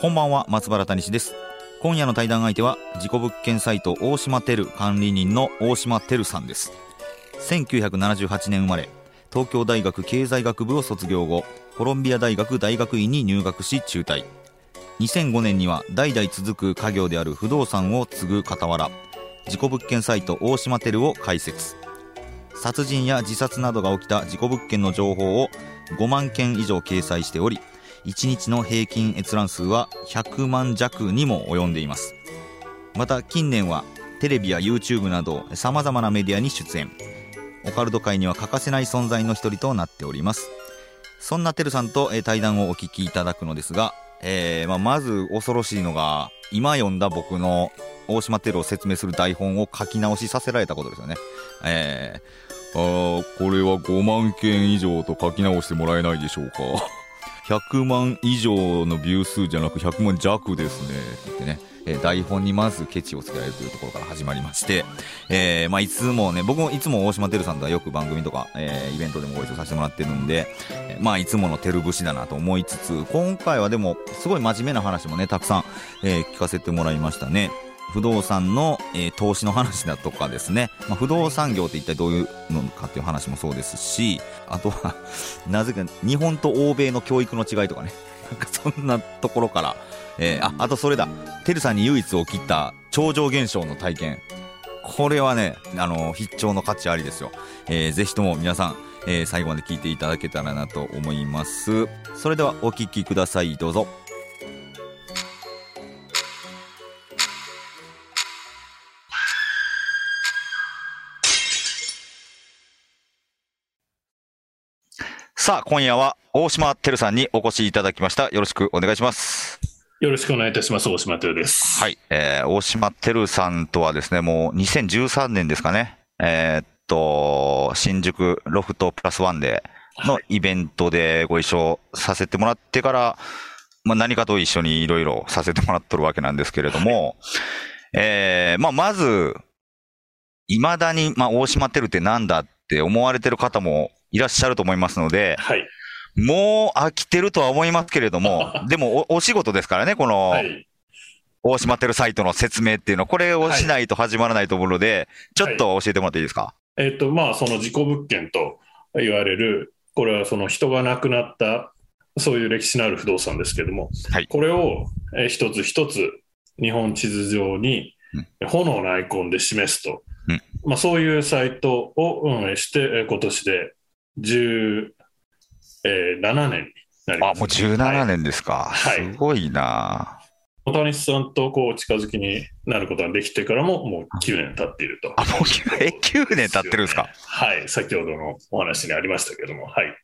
こんばんは松原谷氏です。今夜の対談相手は事故物件サイト大島テル管理人の大島テルさんです。1978年生まれ東京大学経済学部を卒業後コロンビア大学大学院に入学し中退。2005年には代々続く家業である不動産を継ぐ傍ら事故物件サイト大島テルを開設。殺人や自殺などが起きた事故物件の情報を5万件以上掲載しており1日の平均閲覧数は100万弱にも及んでいますまた近年はテレビや YouTube などさまざまなメディアに出演オカルト界には欠かせない存在の一人となっておりますそんなてるさんと対談をお聞きいただくのですがえーまあ、まず恐ろしいのが今読んだ僕の大島テルを説明する台本を書き直しさせられたことですよね。えー、あこれは5万件以上と書き直してもらえないでしょうか。100万以上のビュー数じゃなく100万弱ですね。って言ってね。え、台本にまずケチをつけられるというところから始まりまして、えー、まあ、いつもね、僕もいつも大島てるさんとはよく番組とか、えー、イベントでもご一緒させてもらってるんで、えまあ、いつものてる節だなと思いつつ、今回はでも、すごい真面目な話もね、たくさん、え聞かせてもらいましたね。不動産の、えー、投資の話だとかですね、まあ、不動産業って一体どういうのかっていう話もそうですし、あとは、なぜか日本と欧米の教育の違いとかね、なんかそんなところから、えー、あ、あとそれだ。てるさんに唯一起きた超常現象の体験。これはね、あの、必聴の価値ありですよ。えー、ぜひとも皆さん、えー、最後まで聞いていただけたらなと思います。それではお聞きください。どうぞ。さあ、今夜は大島てるさんにお越しいただきました。よろしくお願いします。よろしくお願いいたします。大島てるです。はい。えー、大島てるさんとはですね、もう2013年ですかね。えー、っと、新宿ロフトプラスワンでのイベントでご一緒させてもらってから、まあ何かと一緒にいろいろさせてもらっとるわけなんですけれども、はい、えー、まあまず、未だに、まあ大島てるってなんだって思われてる方もいらっしゃると思いますので、はい。もう飽きてるとは思いますけれども、でもおお仕事ですからね、この、大島テルサイトの説明っていうのは、これをしないと始まらないと思うので、はい、ちょっと教えてもらっていいですか？えっ、と、まあ、その事故物件と言われる、これはその人が亡くなった、そういう歴史のある不動産ですけども、はい、これを、え一つ一つ日本地図上に炎のアイコンで示すと、うん、まあ、そういうサイトを運営して、今年で10、えー、7年になります、ね、あ、もう17年ですか。はい、すごいな。小谷さんとこう近づきになることができてからも、もう9年経っていると。あ、もう 9, え9年経ってるんですか、はい、先ほどのお話にありましたけども、はい。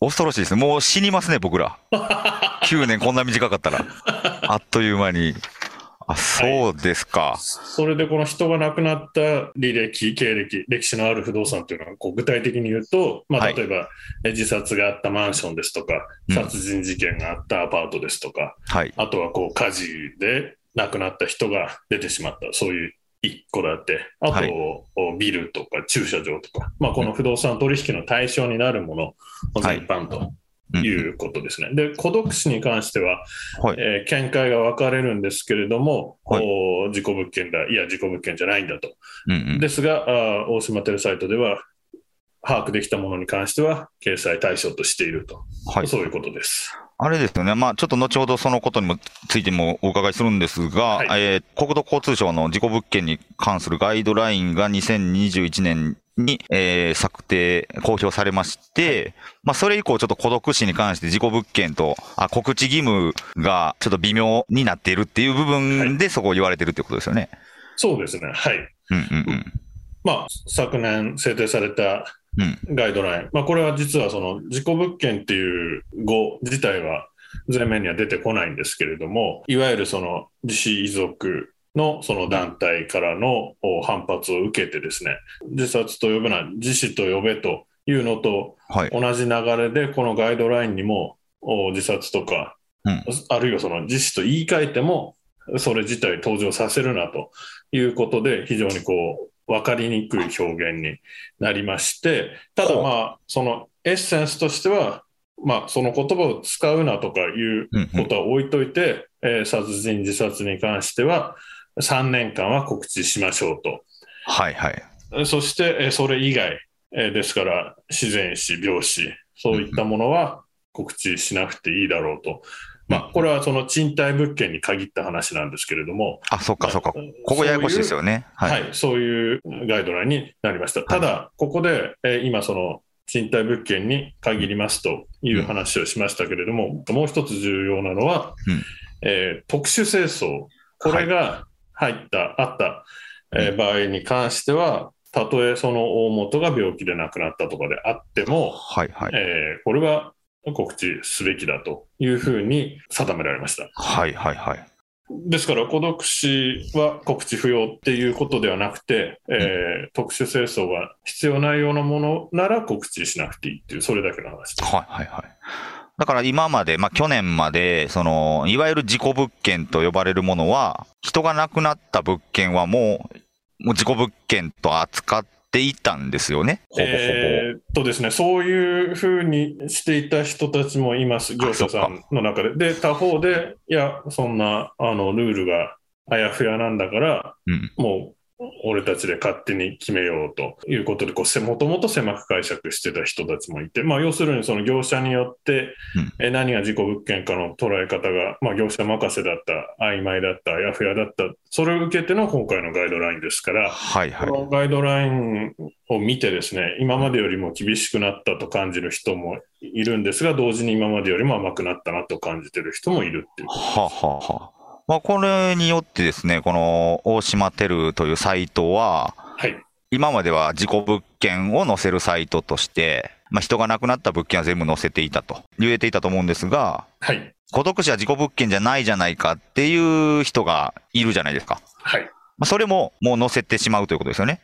恐ろしいですね。もう死にますね、僕ら。9年こんな短かったら。あっという間に。あ、そうですか、はい、それでこの人が亡くなった履歴、経歴、歴史のある不動産というのは、こう具体的に言うと、まあ、例えば、はい、自殺があったマンションですとか、殺人事件があったアパートですとか、うん、あとはこう火事で亡くなった人が出てしまった、そういう一戸建て、あと、はい、ビルとか駐車場とか、まあ、この不動産取引の対象になるもの全般ということですね。うん、で、孤独死に関しては、はい、えー、見解が分かれるんですけれども、はい、お事故物件だ、いや、事故物件じゃないんだと。うんうん、ですがあ、大島テレサイトでは、把握できたものに関しては、掲載対象としていると、はい、そういうことです。あれですよね、まあ、ちょっと後ほどそのことにもついてもお伺いするんですが、はい、えー、国土交通省の事故物件に関するガイドラインが2021年に、えー、策定、公表されまして、まあ、それ以降ちょっと孤独死に関して事故物件と、あ、告知義務がちょっと微妙になっているっていう部分でそこを言われてるってことですよね。そうですね。はい。うんうんうん。まあ、昨年制定されたガイドライン、うん、まあ、これは実はその事故物件っていう語自体は、前面には出てこないんですけれども、いわゆるその自死遺族のその団体からの反発を受けてですね、自殺と呼ぶな、自死と呼べというのと同じ流れで、このガイドラインにも自殺とか、うん、あるいはその自死と言い換えても、それ自体登場させるなということで、非常にこう、分かりにくい表現になりまして、ただまあ、そのエッセンスとしては、まあ、その言葉を使うなとかいうことは置いといて、えー、殺人自殺に関しては、3年間は告知しましょうと。はいはい。そして、えそれ以外、えですから、自然死、病死、そういったものは告知しなくていいだろうと。まあ、これはその賃貸物件に限った話なんですけれども。あ、そっかそっか。ここややこしいですよね。はい、はい、そういうガイドラインになりました。ただ、ここで、え今、その賃貸物件に限りますという話をしましたけれども、もう一つ重要なのは、うん、えー、特殊清掃、これが入った、はい、あった、えー、場合に関しては、たとえその大元が病気で亡くなったとかであっても、はいはいえー、これは告知すべきだというふうに定められました。はいはいはい。ですから、孤独死は告知不要っていうことではなくて、うん、えー、特殊清掃が必要ないようなものなら告知しなくていいっていう、それだけの話です。はいはいはい。だから今まで、まあ去年まで、その、いわゆる事故物件と呼ばれるものは、人が亡くなった物件はもう、もう事故物件と扱っていたんですよね、ほぼほぼ。えー、っとですね、そういうふうにしていた人たちもいます、業者さんの中で。で、他方で、いや、そんなあのルールがあやふやなんだから、うん、もう俺たちで勝手に決めようということで、もともと狭く解釈してた人たちもいて、まあ、要するにその業者によって、え何が事故物件かの捉え方が、まあ、業者任せだった、曖昧だった、あやふやだった、それを受けての今回のガイドラインですから、はいはい、このガイドラインを見てですね、今までよりも厳しくなったと感じる人もいるんですが、同時に今までよりも甘くなったなと感じてる人もいるっていう。はははまあ、これによってですね、この大島テルというサイトは、はい、今までは事故物件を載せるサイトとして、まあ、人が亡くなった物件は全部載せていたと言えていたと思うんですが、はい、孤独死は事故物件じゃないじゃないかっていう人がいるじゃないですか。はい。まあ、それももう載せてしまうということですよね。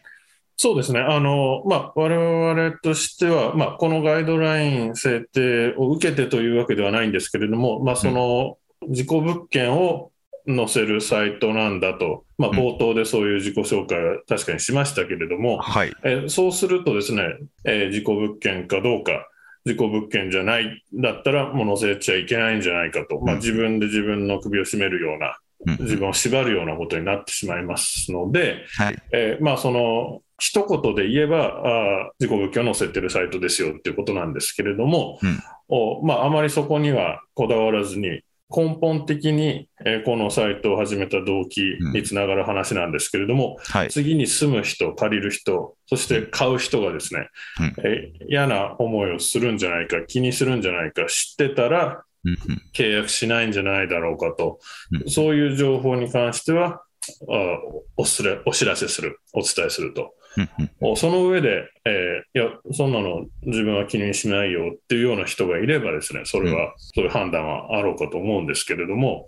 そうですね。あの、まあ、我々としては、まあ、このガイドライン制定を受けてというわけではないんですけれども、まあ、その、事故物件を載せるサイトなんだと、まあ、冒頭でそういう自己紹介は確かにしましたけれども、はい、えそうするとですね、えー、事故物件かどうか、事故物件じゃないだったらもう載せちゃいけないんじゃないかと、まあ、自分で自分の首を絞めるような、自分を縛るようなことになってしまいますので、はい、えー、まあ、その一言で言えば、あ事故物件を載せてるサイトですよっていうことなんですけれども、うん、おまあ、あまりそこにはこだわらずに、根本的に、えこのサイトを始めた動機につながる話なんですけれども、うんはい、次に住む人、借りる人、そして買う人がですね、うん、え嫌な思いをするんじゃないか、気にするんじゃないか、知ってたら契約しないんじゃないだろうかと、うん、そういう情報に関してはあおすれお知らせする、お伝えすると。その上で、えー、いや、そんなの自分は気にしないよっていうような人がいればですね、それは、そういう判断はあろうかと思うんですけれども、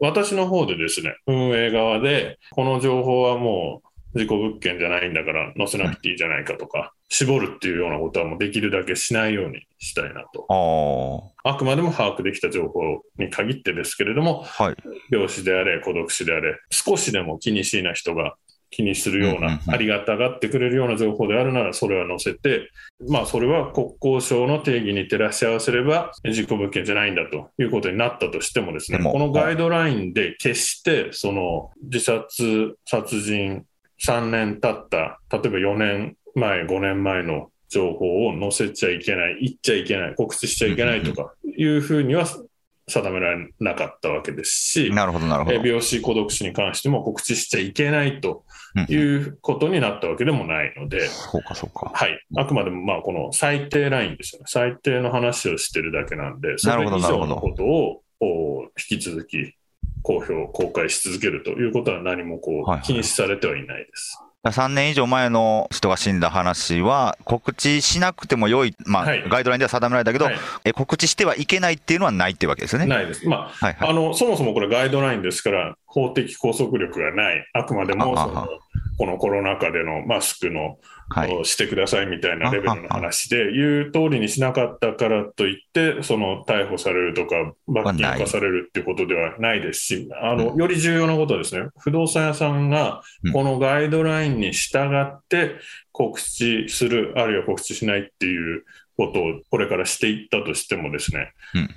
私の方でですね、運営側で、この情報はもう事故物件じゃないんだから載せなくていいじゃないかとか、絞るっていうようなことはもうできるだけしないようにしたいなと。あくまでも把握できた情報に限ってですけれども、はい、病死であれ、孤独死であれ、少しでも気にしいな人が気にするような、ありがたがってくれるような情報であるなら、それは載せて、まあ、それは国交省の定義に照らし合わせれば、事故物件じゃないんだということになったとしてもですね、このガイドラインで決して、その自殺、殺人、3年経った、例えば4年前、5年前の情報を載せちゃいけない、言っちゃいけない、告知しちゃいけないとかいうふうには定められなかったわけですし、なるほど、なるほど。病死、孤独死に関しても告知しちゃいけないということになったわけでもないので、そうか、そうか。はい。あくまでも、まあ、この最低ラインですよね。最低の話をしてるだけなんで、それ以上のことを引き続き公表、公開し続けるということは何もこう、禁止されてはいないです。3年以上前の人が死んだ話は、告知しなくても良い、まあ、はいガイドラインでは定められたけど、はいえ告知してはいけないっていうのはないっていうわけですよね。ないです。まあ、はいはい。あのそもそもこれガイドラインですから、法的拘束力がない、あくまでもそのこのコロナ禍でのマスクの、はい。をしてくださいみたいなレベルの話で、言う通りにしなかったからといって、その逮捕されるとか、罰金化されるっていうことではないですし、あのより重要なことはですね、不動産屋さんがうん。このガイドラインに従って告知する、あるいは告知しないっていうことをこれからしていったとしてもですね、うん。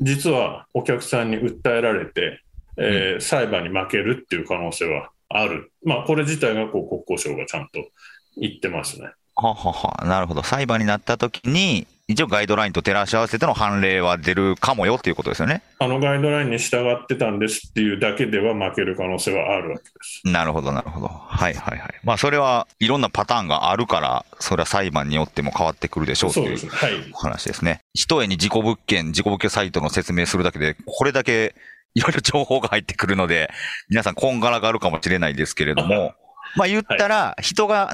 実はお客さんに訴えられて、えー裁判に負けるっていう可能性はある。まあ、これ自体がこう国交省がちゃんと言ってますね。はははなるほど。裁判になった時に、一応ガイドラインと照らし合わせての判例は出るかもよっていうことですよね。あのガイドラインに従ってたんですっていうだけでは負ける可能性はあるわけです。なるほど、なるほど。はいはいはい。まあ、それはいろんなパターンがあるから、それは裁判によっても変わってくるでしょうっていうそうですね。はい。お話ですね。一重に自己物件、自己物件サイトの説明するだけで、これだけいろいろ情報が入ってくるので、皆さんこんがらがるかもしれないですけれども、まあ言ったら、人が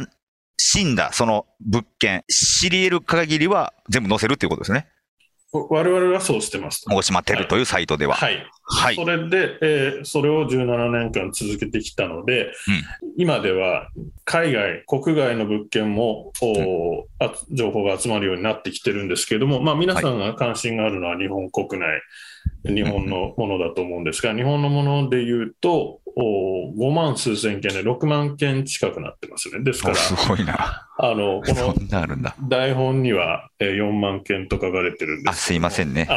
死んだその物件、知り得る限りは全部載せるっていうことですね。我々はそうしてます。大島テルというサイトでは。はい。はい。それで、えーそれを17年間続けてきたので、今では海外、国外の物件も、おあ情報が集まるようになってきてるんですけれども、まあ、皆さんが関心があるのは日本国内、日本のものだと思うんですが、日本のもので言うと、お5万数千件で6万件近くなってますね。ですから、おすごいな。あのこその。台本にはえー4万件と書かれてるんですすいませんね。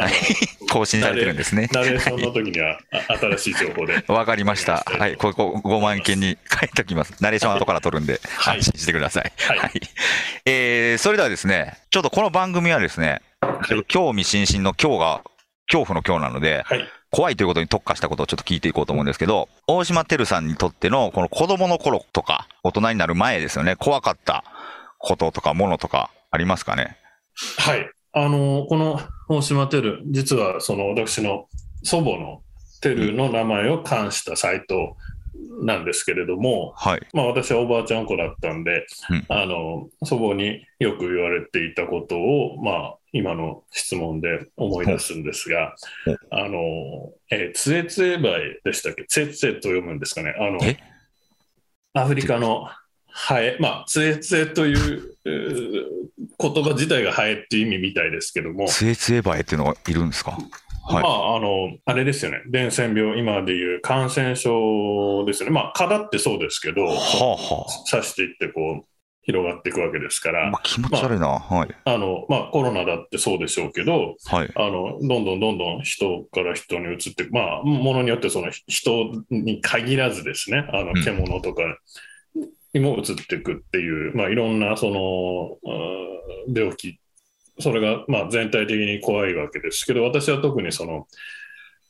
更新されてるんですね。ナレーションの時にはあ新しい情報で。わかりました。はい。ここ5万件に書いておきます。ナレーションは後から取るんで、はい安心してください。はいはい。えー、それではですね、ちょっとこの番組はですね、ちょっと興味津々の今日が、恐怖の今日なので、はい。怖いということに特化したことをちょっと聞いていこうと思うんですけど、大島てるさんにとっての、この子供の頃とか、大人になる前ですよね、怖かったこととか、ものとか、ありますかね？はい。あの、この大島テル、実はその私の祖母のテルの名前を冠したサイトなんですけれども、はい。まあ私はおばあちゃん子だったんで、うん。あの、祖母によく言われていたことを、まあ今の質問で思い出すんですがあの、えー、ツエツエバエでしたっけ？ツエツエと読むんですかね？あのえ、アフリカのハエ、まあ、ツエツエという言葉自体がハエっていう意味みたいですけども、つえつえばえっていうのがいるんですか？はいまあ、あの、あれですよね、伝染病、今でいう感染症ですよね。まあ、蚊だってそうですけど、はあは刺していってこう、広がっていくわけですかあ。らまあ、、気持ち悪いな。はい。あの、まあ、コロナだってそうでしょうけど、はい。あの、どんどんどんどん人から人に移って、まあ、ものによってその人に限らずですね、あのうん、獣とかにも移っていくっていう、まあ、いろんなその、うん病気、それが、まあ、全体的に怖いわけですけど、私は特にその、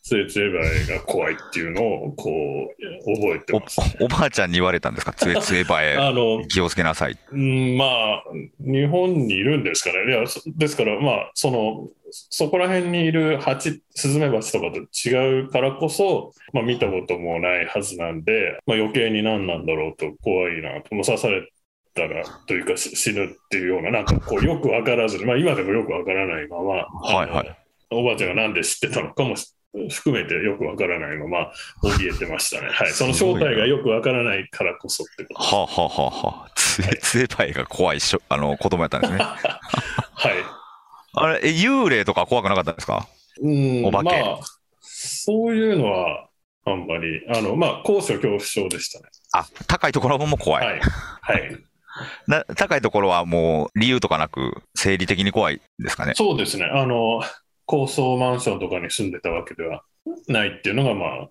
ツエツエバエが怖いっていうのを、こう、覚えてます。お、おばあちゃんに言われたんですか？つえつえばえ。あの、気をつけなさい。うんまあ、日本にいるんですかね。いや、そですから、まあ、その、そこら辺にいる蜂、スズメバチとかと違うからこそ、まあ、見たこともないはずなんで、まあ、余計に何なんだろうと怖いなと、もう刺されたらというかし死ぬっていうような、なんかこう、よくわからずに、まあ、今でもよくわからないまま、はいはいおばあちゃんがなんで知ってたのかもし含めてよくわからないまま、怯えてましたね。はい。その正体がよくわからないからこそってこと。はあ、はあはあはあ、つえつえばえが怖いしょ、あの、子供やったんですね。はい。あれ、え幽霊とか怖くなかったんですか？うんお化けまあ、そういうのは、あんまり、あの、まあ、高所恐怖症でしたね。あ、高いところも怖い。はい。はい。な高いところはもう理由とかなく、生理的に怖いですかね？そうですね。あの、高層マンションとかに住んでたわけではないっていうのが、まあ、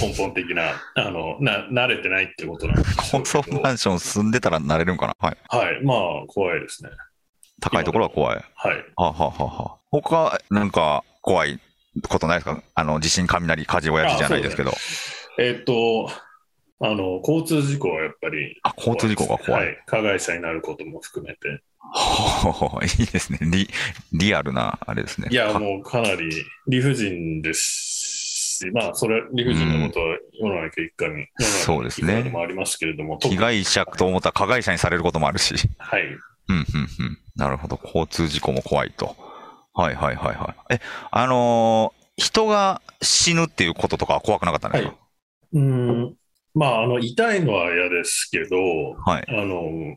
根本的な、あの、な、慣れてないってことなんです高層マンション住んでたらなれるんかな？はい。はい。まあ、怖いですね。高いところは怖い。はい。はあ、はあはあはあ、他、なんか怖いことないですか？あの、地震、雷、火事、親父じゃないですけど。えっと、あの、交通事故はやっぱりあ、交通事故が怖い。はい。加害者になることも含めて。いいですね。リ、リアルな、あれですね。いや、かもうかなり理不尽ですし、まあ、それは理不尽なことは世の中一家に、そうですねもありますけれども、被害者と思ったら加害者にされることもあるし。はい。うん、うん、うん。なるほど。交通事故も怖いと。はい、はい、はい、はい。え、あのー人が死ぬっていうこととかは怖くなかったんですか？うん、まあ、あの、痛いのは嫌ですけど、はい。あの、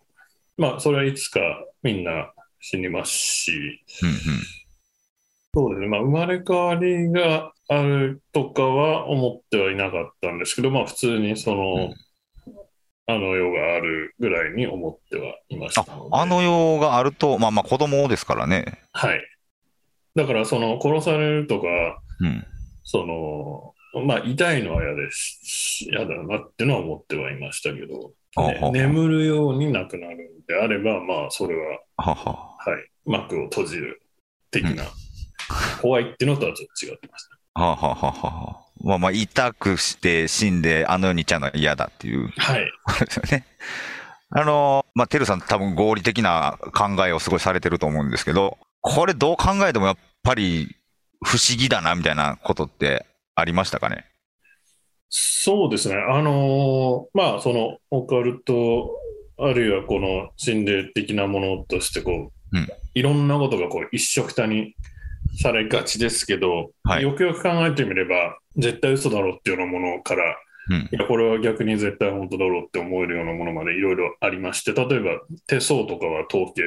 まあ、それはいつかみんな死にますし、うん、うん。そうですね、まあ、生まれ変わりがあるとかは思ってはいなかったんですけど、まあ、普通にその、うんあの世があるぐらいに思ってはいましたああの世があると、まあまあ子供ですからね。はい。だから、その、殺されるとか、うん。その、まあ、痛いのは嫌ですし、嫌だなってのは思ってはいましたけど、ね眠るようになくなるんであれば、まあ、それは、はは。はい、幕を閉じる的な、怖いっていうのとはちょっと違ってました。ははははは。まあまあ、痛くして死んで、あの世に行っちゃうのは嫌だっていうはい。ですよね。あの、まあ、てるさん多分合理的な考えをすごいされてると思うんですけど、これどう考えてもやっぱり不思議だなみたいなことってありましたかね？そうですね。あのーまあ、その、オカルト、あるいはこの心霊的なものとして、こう、うんいろんなことがこう一緒くたにされがちですけど、はいよくよく考えてみれば、絶対嘘だろうっていうようなものから、うんい。や、これは逆に絶対本当だろうって思えるようなものまでいろいろありまして、例えば手相とかは統計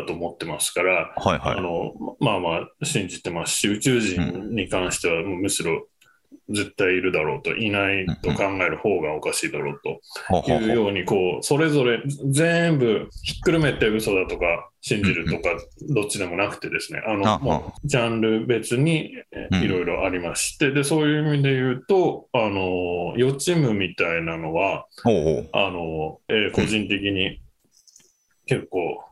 だと思ってますから、はいはい。あのまあまあ信じてますし、宇宙人に関してはむしろ絶対いるだろうと、いないと考える方がおかしいだろうというように、こうそれぞれ全部ひっくるめて嘘だとか信じるとか、どっちでもなくてですね、ああのもうジャンル別にいろいろありまして、でそういう意味で言うと、あの予知夢みたいなのは、あのえー個人的に結構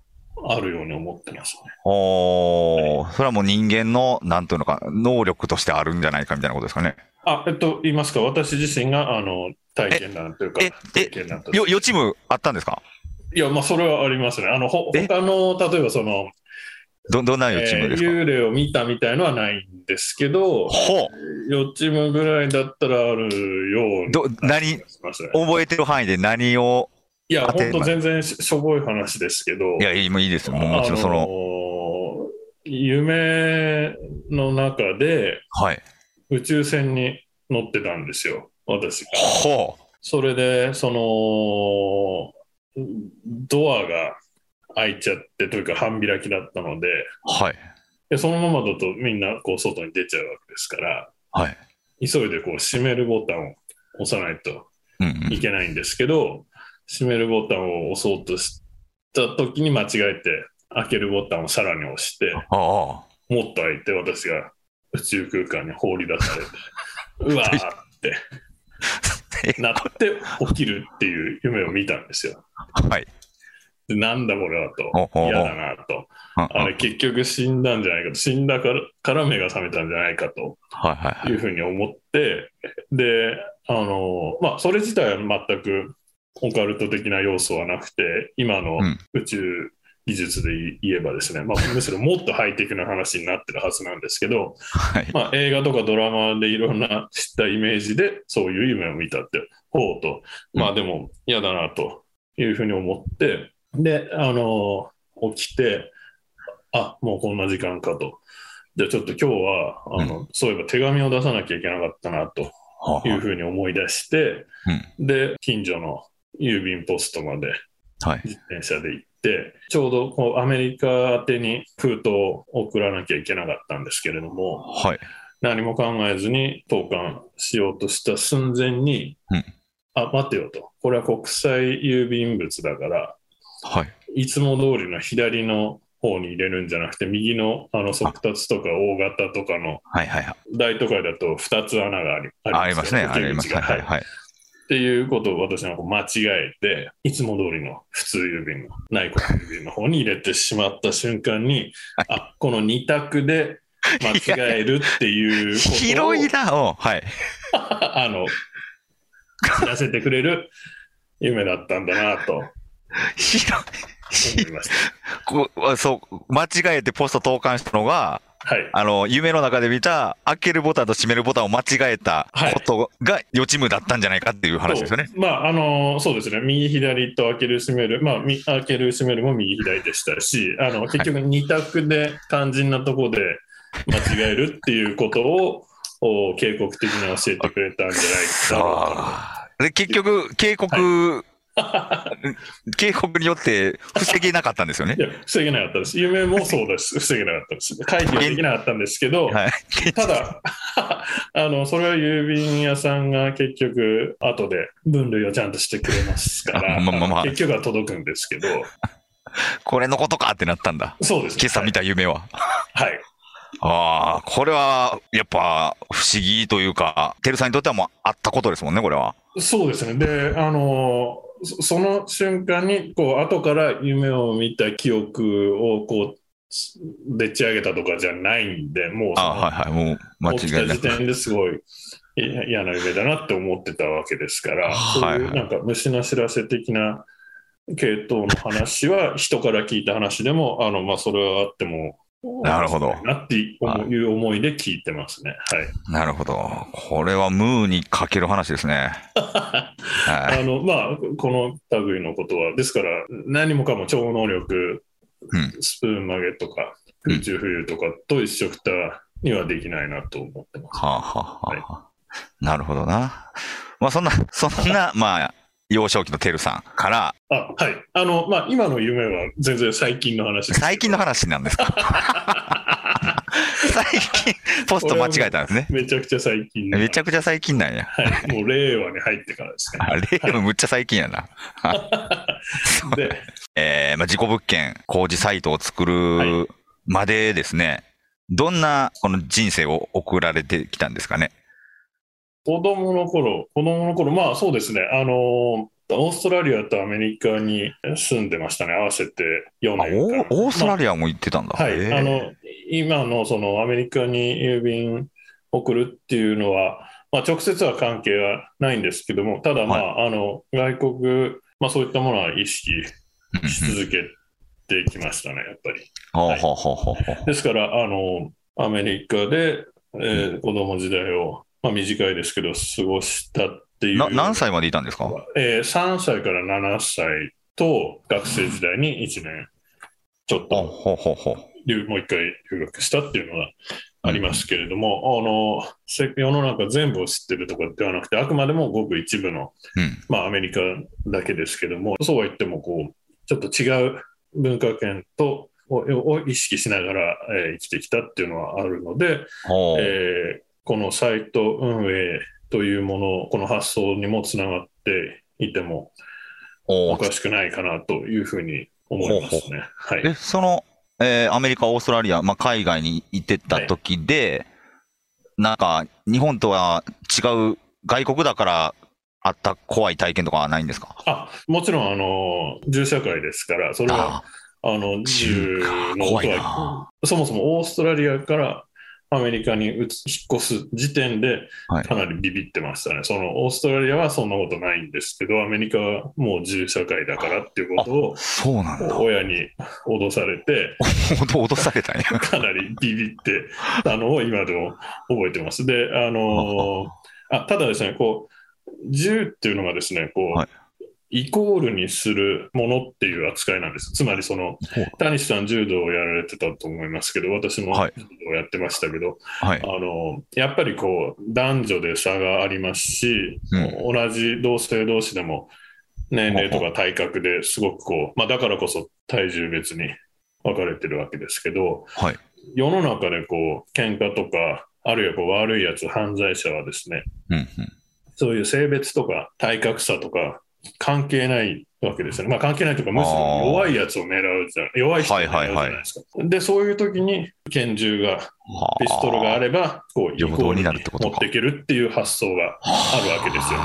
あるように思ってますね。おーそれはもう人間の、なんていうのか、能力としてあるんじゃないかみたいなことですかね。あ、えっと、言いますか、私自身が、あの、体験談というかえ、え体験談とよ、予知夢あったんですか？いや、まあ、それはありますね。あの、ほえ他の、例えばその、ど、どんなえ予知夢ーですか、幽霊を見たみたいのはないんですけど、ほ予知夢ぐらいだったらあるようう。ど、何。覚えてる範囲で何を、いや、本当全然ししょぼい話ですけど、いや、いいいいですよ。もちろんその、夢の中ではい。宇宙船に乗ってたんですよ、私が。ほそれで、その、ドアが開いちゃって、というか半開きだったので、う。はい。でそのままだとみんなこう外に出ちゃうわけですから、はい。急いでこう閉めるボタンを押さないとうんうんいけないんですけど、閉めるボタンを押そうとした時に間違えて、開けるボタンをさらに押して、ああ。もっと開いて私が宇宙空間に放り出されて、うわーってえなって起きるっていう夢を見たんですよ。はい。でなんだこれはと。おおお、嫌だなと、あれ結局死んだんじゃないかと、死んだからから目が覚めたんじゃないかと。はいはいはい。いうふうに思って、で、あの、まあ、それ自体は全くオカルト的な要素はなくて、今のうん。宇宙技術で言えばですね、まあ、むしろもっとハイテクな話になってるはずなんですけど、はい。まあ、映画とかドラマでいろんな知ったイメージでそういう夢を見たって、ほうと、まあでも嫌だなというふうに思って、で、あの、起きて、あ、もうこんな時間かと。じゃあちょっと今日は、あの、そういえば手紙を出さなきゃいけなかったなとはあいうふうに思い出して、うん。で、近所の郵便ポストまではい。自転車で行って、ちょうどこうアメリカ宛てに封筒を送らなきゃいけなかったんですけれども、はい。何も考えずに投函しようとした寸前に、うんあ、待てよと。これは国際郵便物だから、はい。いつも通りの左の方に入れるんじゃなくて、右のあの速達とか大型とかのはいはいはい。大都会だと2つ穴がありあありますね。よあります。受け口がはいはいはいはい。っていうことを私はこう間違えて、いつも通りの普通郵便の内国郵便の方に入れてしまった瞬間に、あ、この2択で間違えるっていうことを広いな。うんはい。あの、知らせてくれる夢だったんだなと広い。思いました。こうそう、間違えてポスト投函したのが、はい。あの、夢の中で見た、開けるボタンと閉めるボタンを間違えたことが予知夢だったんじゃないかっていう話ですよね。まあ、あの、そうですね。右左と開ける閉める。まあ、み開ける閉めるも右左でしたし、あの、結局二択で肝心なところで間違えるっていうことを、お警告的に教えてくれたんじゃないかで、結局、警告、警告によって防げなかったんですよねな。い。や、防げなかったです。夢もそうです。防げなかったです。回避はできなかったんですけど、はい。ただ、あの、それは郵便屋さんが結局、後で分類をちゃんとしてくれますから、まあまあまあ結局は届くんですけど、これのことかってなったんだ。そうですね。今朝見た夢は。はい。ああ、これは、やっぱ、不思議というか、テルさんにとってはもうあったことですもんね、これは。そうですね。で、あの、そその瞬間に、こう、後から夢を見た記憶を、こう、でっち上げたとかじゃないんで、もうはいはい、もう間起きた違いなく。時点ですごいい嫌な夢だなって思ってたわけですから、はいそういうなんか虫の知らせ的な系統の話は人から聞いた話でも、あのまあ、それはあっても、なるほどなっていう思いで聞いてますね。はい。なるほど。これはムーにかける話ですね。はい。あの、まあ、この類のことは、ですから、何もかも超能力、うんスプーン曲げとか、うん空中浮遊とかと一緒くたにはできないなと思ってます。はあ、はあはあ、なるほどな。まあそんな、そんな、まあ、幼少期のテルさんから、あ、はい。あの、まあ、今の夢は全然最近の話です。最近の話なんですか？最近、ポスト間違えたんですね。めちゃくちゃ最近の。めちゃくちゃ最近なんや。はい。もう令和に入ってからですね。あれもむっちゃ最近やな。で、えーまあ、事故物件、工事サイトを作るまでですね、どんなこの人生を送られてきたんですかね？子供の頃、子供の頃、まあそうですね。あの、オーストラリアとアメリカに住んでましたね。合わせて4あ年間。オオーストラリリアも行ってたんだ。はい。へーあの、今のそのアメリカに郵便送るっていうのは、まあ直接は関係はないんですけども、ただまあ、あの、外国、まあそういったものは意識うんし続けてきましたね、やっぱり。ほうほうほうほうほうですから、あの、アメリカで、えー子供時代を、まあ短いですけど、過ごしたっていう。な何歳までいたんですか？えー ?3 歳から7歳と、学生時代に1年、ちょっと、ほうほうほもう一回留学したっていうのがありますけれども、あの、せ世の中全部を知ってるとかではなくて、あくまでもごく一部の、うん。まあアメリカだけですけども、そうは言っても、こう、ちょっと違う文化圏と、をを意識しながら、えー生きてきたっていうのはあるので。えーこのサイト運営というもの、この発想にもつながっていてもおかしくないかなというふうに思いますね。はい。え、その、えーアメリカ、オーストラリア、まあ、海外に行ってた時で、なんか、日本とは違う、外国だからあった怖い体験とかはないんですか？あ、もちろん、あの、銃社会ですから、それは、ああの、銃の怖い音は、な。そもそもオーストラリアからアメリカに移引っ越す時点ではいかなりビビってましたね。そのオーストラリアはそんなことないんですけど、アメリカはもう銃社会だからっていうことを。親に脅されて、脅されたんや。かなりビビってたのを今でも覚えてます。で、あのあただですね、こう、銃っていうのがですね、こう、はいイコールにするものっていう扱いなんです。つまりその、谷さん柔道をやられてたと思いますけど、私もはい柔道をやってましたけど、はい。あの、やっぱりこう、男女で差がありますし、同じ同性同士でも年齢とか体格ですごくこう、まあだからこそ体重別に分かれてるわけですけど、はい。世の中でこう、喧嘩とか、あるいはこう悪いやつ、犯罪者はですね、うんうん。そういう性別とか体格差とか関係ないわけですよね。まあ関係ないというか、むしろ弱いやつを狙うじゃ弱い人を狙うじゃないですか。で、そういう時に拳銃が、ピストルがあれば、こう、イコ平等に持っていけるっていう発想があるわけですよ。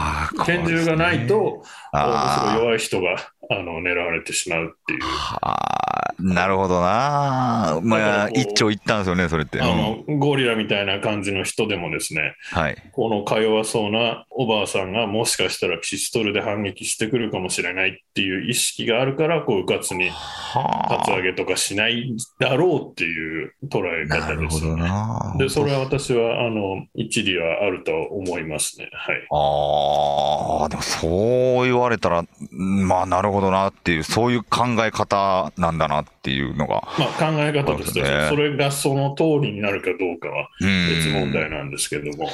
拳銃がないと、むしろあ弱い人があの狙われてしまうっていう。はあ、なるほどな。まあ、だからこう一長一短ですよね、それって。あのゴリラみたいな感じの人でもですね、はい。このか弱そうなおばあさんがもしかしたらピストルで反撃してくるかもしれないっていう意識があるから、こう、うかつにはカツアゲとかしないだろうっていう捉え方ですよね。な。で、それは私は、あの、一理はあると思いますね。はい。ああ、でもそう言われたら、うんまあなるほどなっていう、そういう考え方なんだなっていうのが。まあ、考え方としては、そうですねそれがその通りになるかどうかはうん別問題なんですけども。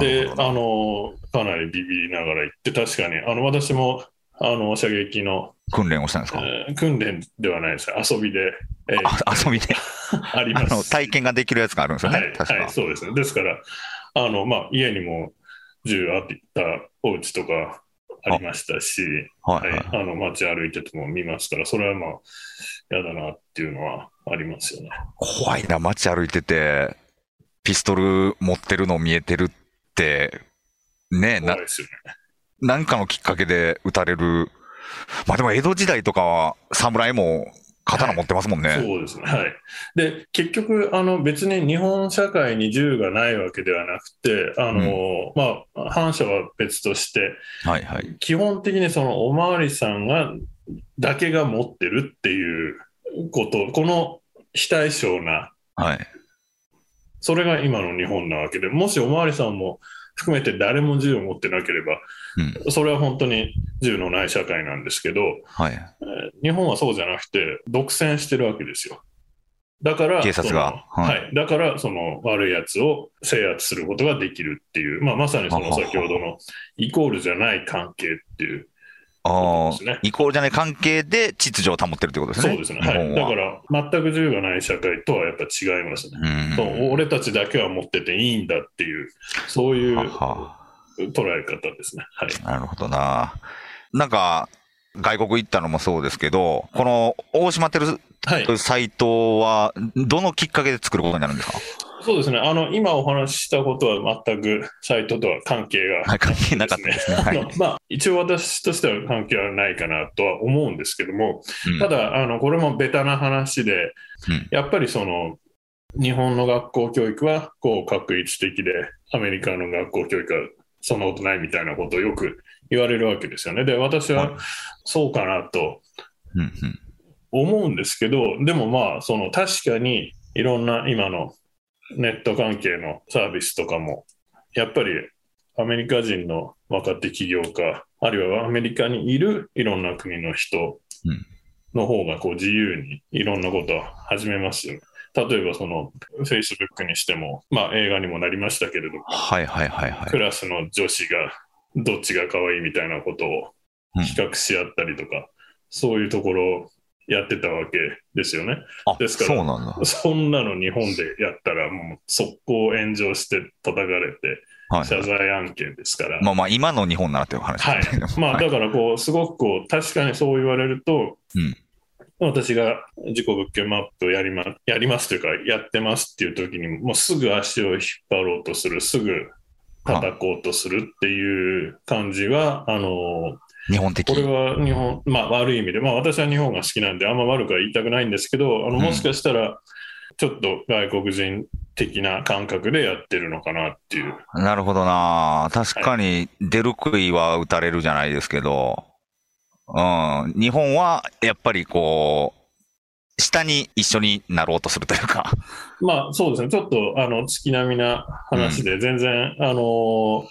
であの、かなりビビりながら行って、確かに、あの、私も、あの、射撃の、訓練をしたんですか、えー訓練ではないです。遊びで、えーあ遊びで あります。体験ができるやつがあるんですよね、はい、確か。はい、そうですね。ですから、あの、まあ、家にも銃あったお家とかありましたし、はいはい、あの、街歩いてても見ますから、それはまあ、嫌だなっていうのはありますよね。怖いな、街歩いてて、ピストル持ってるの見えてるって、ねな怖いですよね。なんかのきっかけで撃たれる。まあでも江戸時代とかは侍も刀持ってますもんね。そうですね。はい。で、結局、あの、別に日本社会に銃がないわけではなくて、あの、まあ、反社は別として、はいはい。基本的にそのおまわりさんが、だけが持ってるっていうこと、この非対称な、はい。それが今の日本なわけで、もしおまわりさんも含めて誰も銃を持ってなければ、うん。それは本当に銃のない社会なんですけど、はい。えー日本はそうじゃなくて、独占してるわけですよ。だから、警察がそのははいい、だから、その悪いやつを制圧することができるっていう、まあ、まさにそのははは先ほどのイコールじゃない関係っていうああコールじゃない関係で秩序を保ってるってことですね。そうですね。はい。だから、全く銃がない社会とはやっぱ違いますね。うん。そう俺たちだけは持ってていいんだっていう、そういうはは捉え方ですね。はい。なるほどな。なんか、外国行ったのもそうですけど、この大島テルはい。サイトは、どのきっかけで作ることになるんですか？そうですね。あの、今お話ししたことは全くサイトとは関係がはい関係なかったですね。はい。まあ、一応私としては関係はないかなとは思うんですけども、うんただ、あの、これもベタな話で、うんやっぱりその、日本の学校教育は、こう、確一的で、アメリカの学校教育はそんなことないみたいなことをよく言われるわけですよね。で、私はそうかなと思うんですけど、でもまあ、その確かにいろんな今のネット関係のサービスとかも、やっぱりアメリカ人の若手起業家、あるいはアメリカにいるいろんな国の人うんの方がこう自由にいろんなことを始めますよね。例えばその Facebook にしても、まあ映画にもなりましたけれども、はいはいはいはいク。ラスの女子がどっちが可愛いみたいなことをうん比較し合ったりとか、そういうところをやってたわけですよね。あ、ですからそ。そんなの日本でやったらもう速攻炎上して叩かれてはい謝罪案件ですから。まあまあ、今の日本ならっていう話はいですけど。。まあはいだからこう、すごくこう、確かにそう言われると、うん私が自己物件マップをやりま、やりますというか、やってますっていう時に、もうすぐ足を引っ張ろうとする、すぐ叩こうとするっていう感じは、あの、日本的。これは日本、まあ悪い意味で、まあ私は日本が好きなんで、あんま悪くは言いたくないんですけど、あのうんもしかしたら、ちょっと外国人的な感覚でやってるのかなっていう。なるほどな。確かに、出る杭は打たれるじゃないですけど、うん。日本は、やっぱりこう、下に一緒になろうとするというか。まあそうですね、ちょっとあの月並みな話で、全然、あの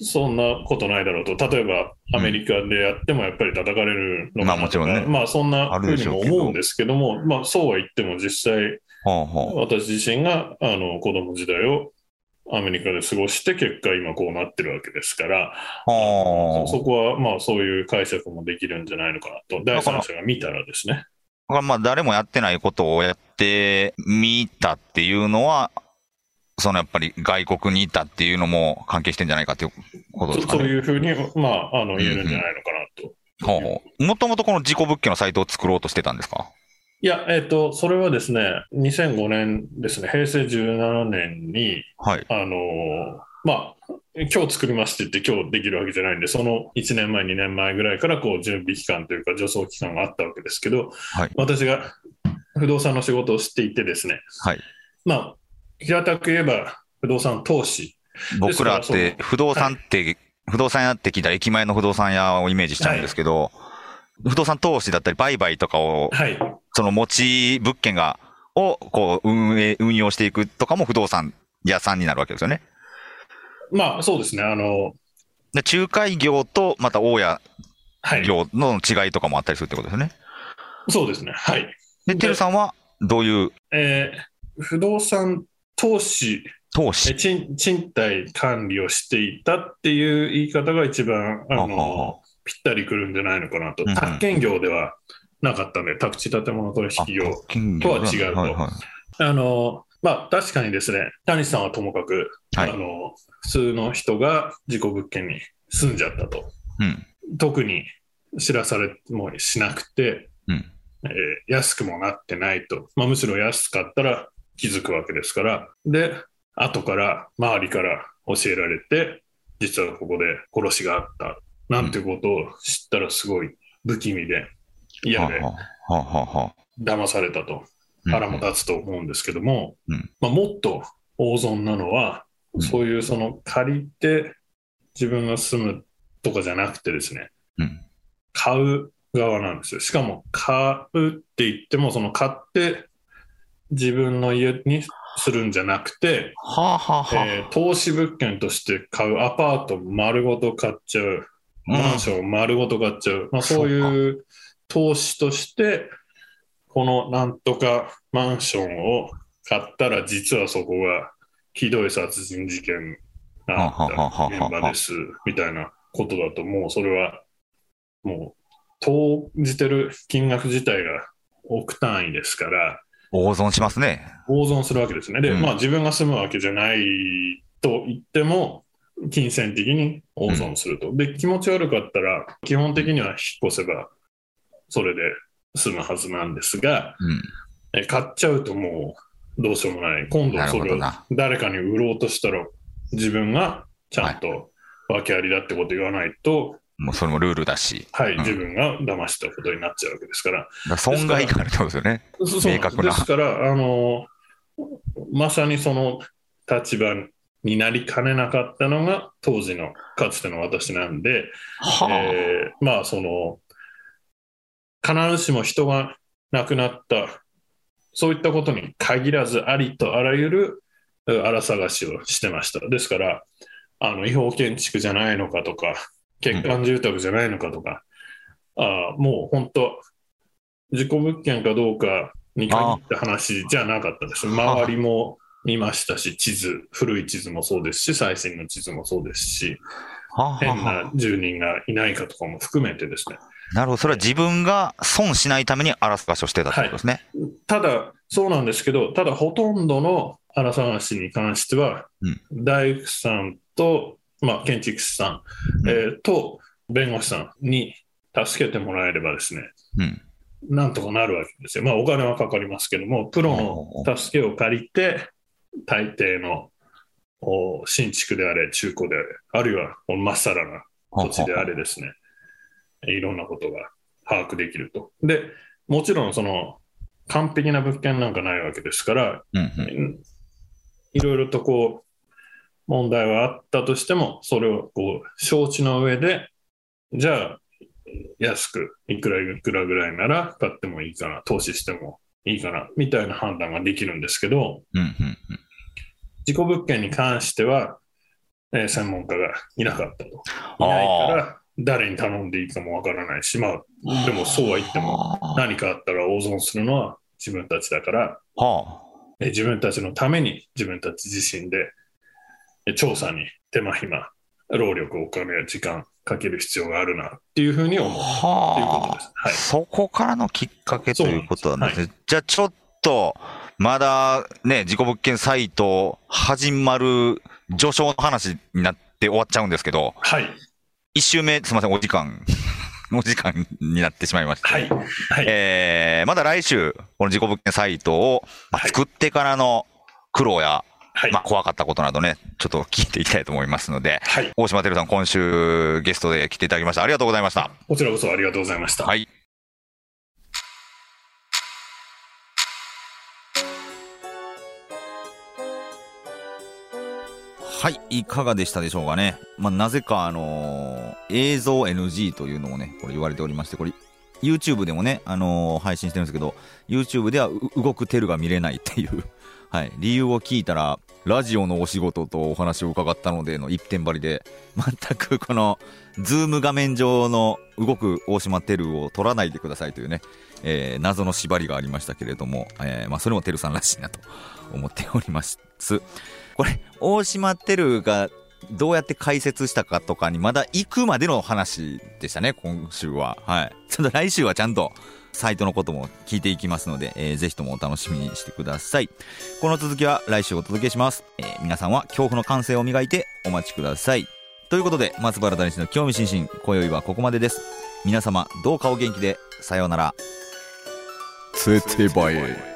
そんなことないだろうと、例えばアメリカでやってもやっぱり叩かれるのかもちろんね。まあそんなふうにも思うんですけども、まあそうは言っても実際、ほうほ私自身があの子供時代をアメリカで過ごして、結果今こうなってるわけですから、う。ほう。そこはまあそういう解釈もできるんじゃないのかなと、第三者が見たらですね。まあ誰もやってないことをやってみたっていうのは、そのやっぱり外国にいたっていうのも関係してんじゃないかっていうことですかね。そそういうふうに、まあ、あの言えるんじゃないのかなと。もともとこの自己物件のサイトを作ろうとしてたんですか？いや、えっ、と、それはですね、2005年ですね、平成17年に、はい。あのーまあ、今日作りますって言って今日できるわけじゃないんで、その1年前、2年前ぐらいからこう準備期間というか、助走期間があったわけですけど、はい。私が不動産の仕事をしていてですね、はい。まあ、平たく言えば不動産投資、僕らって、不動産って、不動産屋って聞いたら駅前の不動産屋をイメージしちゃうんですけど、不動産投資だったり売買とかを、はい、その持ち物件が、を、こう、運営、運用していくとかも不動産屋さんになるわけですよね。まあそうですね、あの、で、仲介業と、また大家はい、業の違いとかもあったりするってことですよね。そうですね、はい。で、でてるさんは、どういう？えー不動産投資、え投資。賃賃貸管理をしていたっていう言い方が一番あのぴったりくるんじゃないのかなと、うんうん。宅建業ではなかったんで、宅地建物取引業。金とは違うと。はいはい。あのまあ、確かにですね、谷さんはともかく、はい。あの普通の人が事故物件に住んじゃったと、うん。特に知らされもしなくて、うん。えー安くもなってないと、まあ、むしろ安かったら気づくわけですから、で、後から周りから教えられて、実はここで殺しがあった。なんてことを知ったらすごい不気味で嫌で騙されたと。うん腹も立つと思うんですけども、うんまあ、もっと大損なのは、うん。そういうその借りて自分が住むとかじゃなくてですね、うん。買う側なんですよ。しかも買うって言っても、その買って自分の家にするんじゃなくて、はあはあはあ。えー投資物件として買うアパート丸ごと買っちゃう、マンション丸ごと買っちゃう、まあ、そういう投資として、このなんとかマンションを買ったら、実はそこがひどい殺人事件があった現場ですみたいなことだと、もうそれはもう投じてる金額自体が億単位ですから、大損しますね。大損するわけですね。で、うんまあ自分が住むわけじゃないと言っても、金銭的に大損すると。で、気持ち悪かったら、基本的には引っ越せば、それで済むはずなんですが、うん。え買っちゃうともうどうしようもない。今度それを。誰かに売ろうとしたら、自分がちゃんと訳ありだってこと言わないと、もうそれもルールだし。はい、うん自分が騙したことになっちゃうわけですから。だから損害があるってことですよね。明確なですから、あの、まさにその立場になりかねなかったのが当時のかつての私なんで、はあ。えーまあその、必ずしも人が亡くなった、そういったことに限らずありとあらゆるえー荒探しをしてました。ですから、あの違法建築じゃないのかとか、欠陥住宅じゃないのかとか、あーもう本当、事故物件かどうかに限った話じゃなかったです。周りも見ましたし、地図、古い地図もそうですし、最新の地図もそうですし、変はあな住人がいないかとかも含めてですね。なるほど。それは自分が損しないために荒らす場所をしてたってことですね。ただ、そうなんですけど、ただほとんどの荒探しに関しては、大工さんと、まあ、建築士さん、うんえーと弁護士さんに助けてもらえればですね、うん。なんとかなるわけですよ。まあ、お金はかかりますけども、プロの助けを借りて、大抵のお新築であれ、中古であれ、あるいはまっさらな土地であれですね、いろんなことが把握できると。で、もちろんその完璧な物件なんかないわけですから、うんうん。いろいろとこう問題はあったとしても、それをこう承知の上で、じゃあ安くいくらいくらぐらいなら買ってもいいかな、投資してもいいかな、みたいな判断ができるんですけど、うんうんうん。事故物件に関しては、えー専門家がいなかったと。いないから、誰に頼んでいいかもわからないし、まあ、でもそうは言っても、は何かあったら大損するのは自分たちだから、あ。はえー自分たちのために自分たち自身でえー調査に手間暇、労力、お金や時間かける必要があるなっていうふうにあ。思うはです。はいあ。そこからのきっかけということなんですそうね。じゃあちょっと、まだね、事故物件サイト始まる序章の話になって終わっちゃうんですけど、はい。一周目、すみません、お時間、お時間になってしまいました。はい。はい。えー、まだ来週、この事故物件サイトを、まあはい作ってからの苦労や、はい。まあ、怖かったことなどね、ちょっと聞いていきたいと思いますので、はい。大島てるさん、今週ゲストで来ていただきました。ありがとうございました。こちらこそありがとうございました。はい。はい、いかがでしたでしょうかね。まあ、なぜか、あのー映像 NG というのをね、これ言われておりまして、これ、YouTube でもね、あのー配信してるんですけど、YouTube では動くテルが見れないっていう、はい、理由を聞いたら、ラジオのお仕事とお話を伺ったのでの一点張りで、全くこの、ズーム画面上の動く大島テルを撮らないでくださいというね、えー謎の縛りがありましたけれども、えーまあ、それもテルさんらしいなと思っております。これ、大島テルがどうやって解説したかとかにまだ行くまでの話でしたね、今週は。はい。ちょっと来週はちゃんとサイトのことも聞いていきますので、えーぜひともお楽しみにしてください。この続きは来週お届けします。えー皆さんは恐怖の感性を磨いてお待ちください。ということで、松原谷氏の興味津々、今宵はここまでです。皆様、どうかお元気で、さようなら。つてばえ